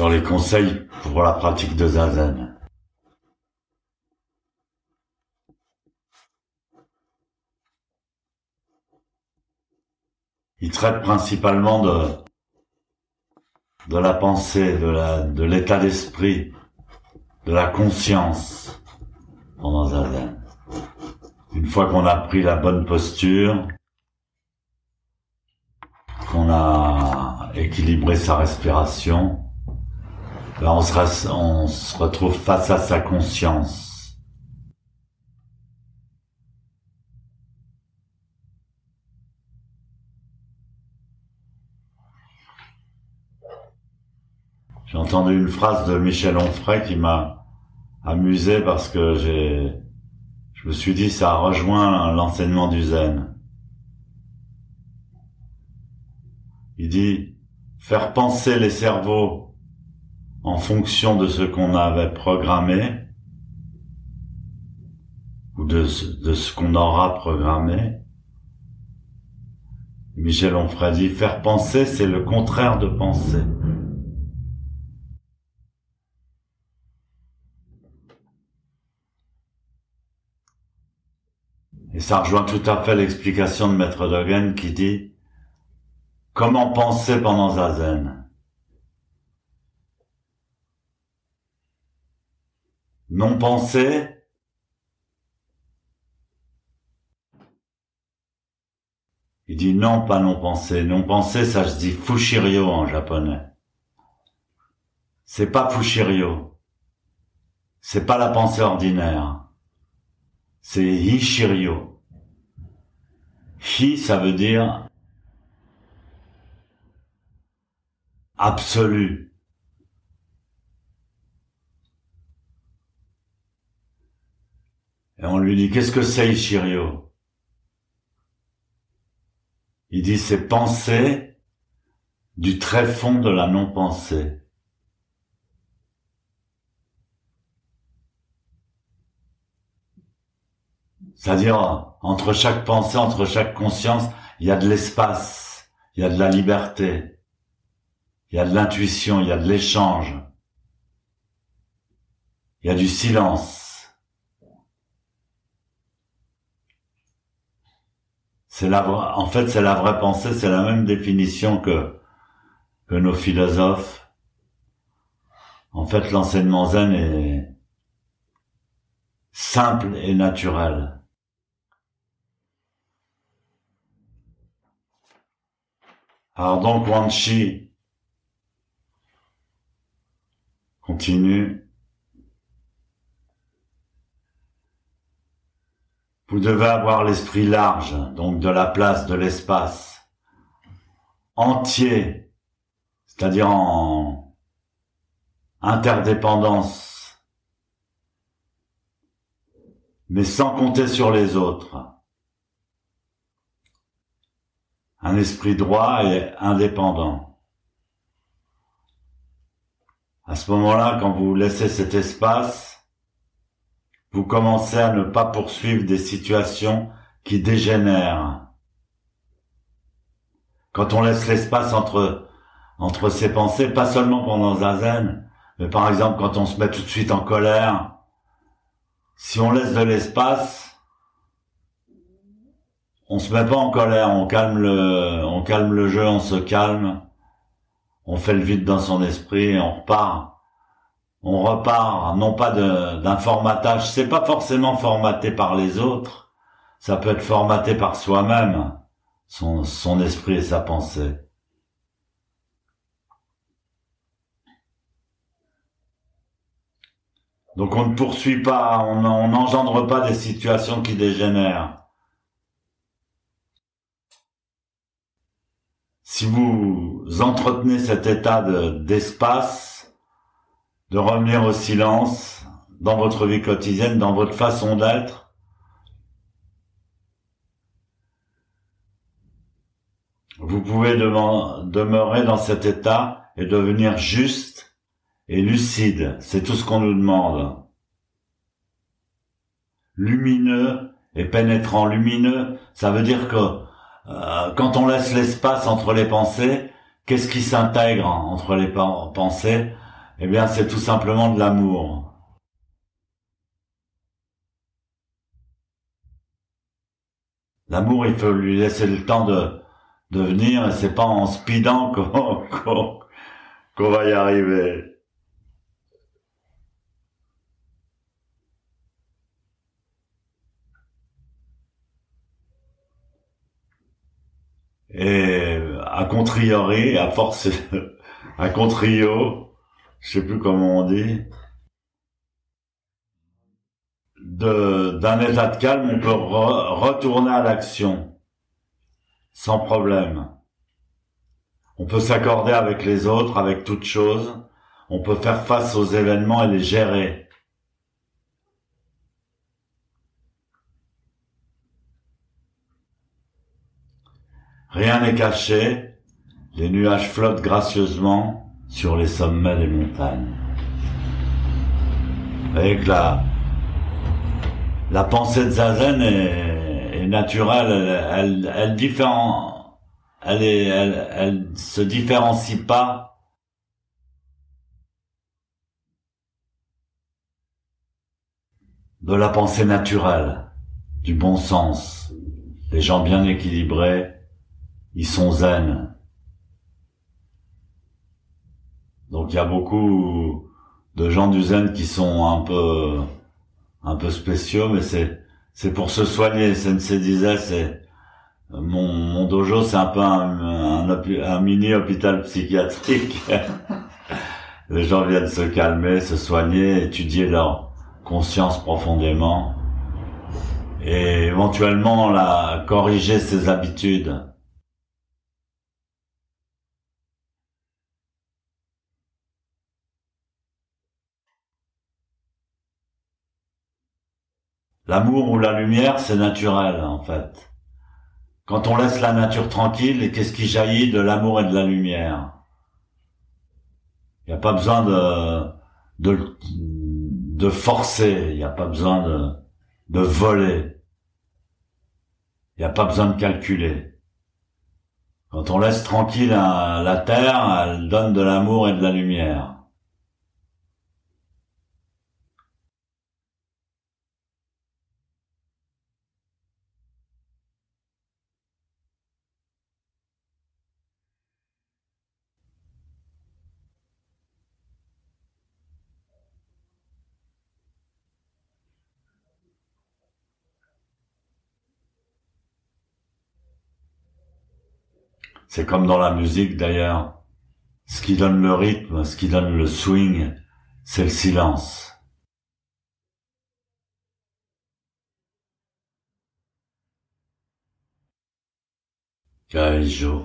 sur les conseils pour la pratique de Zazen. Il traite principalement de, la pensée, de l'état d'esprit, de la conscience pendant Zazen. Une fois qu'on a pris la bonne posture, qu'on a équilibré sa respiration, ben on, se, on se retrouve face à sa conscience. J'ai entendu une phrase de Michel Onfray qui m'a amusé parce que j'ai, je me suis dit, ça rejoint l'enseignement du zen. Il dit, faire penser les cerveaux en fonction de ce qu'on avait programmé, ou de, ce qu'on aura programmé. Michel Onfray dit, faire penser, c'est le contraire de penser. Et ça rejoint tout à fait l'explication de Maître Dogen qui dit Comment penser pendant Zazen? Non penser Il dit non, pas non penser. Non penser, ça se dit Fushiryo en japonais. C'est pas Fushiryo. C'est pas la pensée ordinaire. C'est Hishiryo. Hi, ça veut dire absolu. Et on lui dit, qu'est-ce que c'est Ishirio Il dit, c'est penser du très fond de la non-pensée. C'est-à-dire, entre chaque pensée, entre chaque conscience, il y a de l'espace, il y a de la liberté, il y a de l'intuition, il y a de l'échange, il y a du silence. C'est la en fait, c'est la vraie pensée, c'est la même définition que, que nos philosophes. En fait, l'enseignement zen est simple et naturel. Alors donc Wanchi continue. Vous devez avoir l'esprit large, donc de la place, de l'espace, entier, c'est-à-dire en interdépendance, mais sans compter sur les autres. Un esprit droit et indépendant. À ce moment-là, quand vous laissez cet espace, vous commencez à ne pas poursuivre des situations qui dégénèrent. Quand on laisse l'espace entre entre ses pensées, pas seulement pendant Zazen, mais par exemple quand on se met tout de suite en colère, si on laisse de l'espace, on se met pas en colère, on calme le, on calme le jeu, on se calme, on fait le vide dans son esprit et on repart. On repart, non pas d'un formatage, c'est pas forcément formaté par les autres, ça peut être formaté par soi-même, son, esprit et sa pensée. Donc on ne poursuit pas, on n'engendre pas des situations qui dégénèrent. si vous entretenez cet état d'espace, de, revenir au silence dans votre vie quotidienne, dans votre façon d'être, vous pouvez demeurer dans cet état et devenir juste et lucide. C'est tout ce qu'on nous demande. Lumineux et pénétrant. Lumineux, ça veut dire que euh, quand on laisse l'espace entre les pensées, qu'est-ce qui s'intègre entre les pensées? Eh bien, c'est tout simplement de l'amour. L'amour, il faut lui laisser le temps de, venir et c'est pas en speedant qu'on va y arriver. Et à contrarier, à force, à contrario, je sais plus comment on dit, d'un état de calme, on peut retourner à l'action, sans problème. On peut s'accorder avec les autres, avec toute chose. On peut faire face aux événements et les gérer. Rien n'est caché, les nuages flottent gracieusement sur les sommets des montagnes. Avec la, la pensée de Zazen est, naturelle, elle, elle, elle, elle, est, elle, elle se différencie pas de la pensée naturelle, du bon sens. Les gens bien équilibrés, ils sont zen. Donc il y a beaucoup de gens du zen qui sont un peu un peu spéciaux, mais c'est c'est pour se soigner. Sensei disait c'est mon, mon dojo c'est un peu un, un, mini hôpital psychiatrique. Les gens viennent se calmer, se soigner, étudier leur conscience profondément et éventuellement la corriger ses habitudes. L'amour ou la lumière, c'est naturel, en fait. Quand on laisse la nature tranquille, qu'est-ce qui jaillit de l'amour et de la lumière? Il n'y a pas besoin de, de, de forcer, il n'y a pas besoin de, de voler. Il n'y a pas besoin de calculer. Quand on laisse tranquille la terre, elle donne de l'amour et de la lumière. C'est comme dans la musique d'ailleurs. Ce qui donne le rythme, ce qui donne le swing, c'est le silence. Kaijo.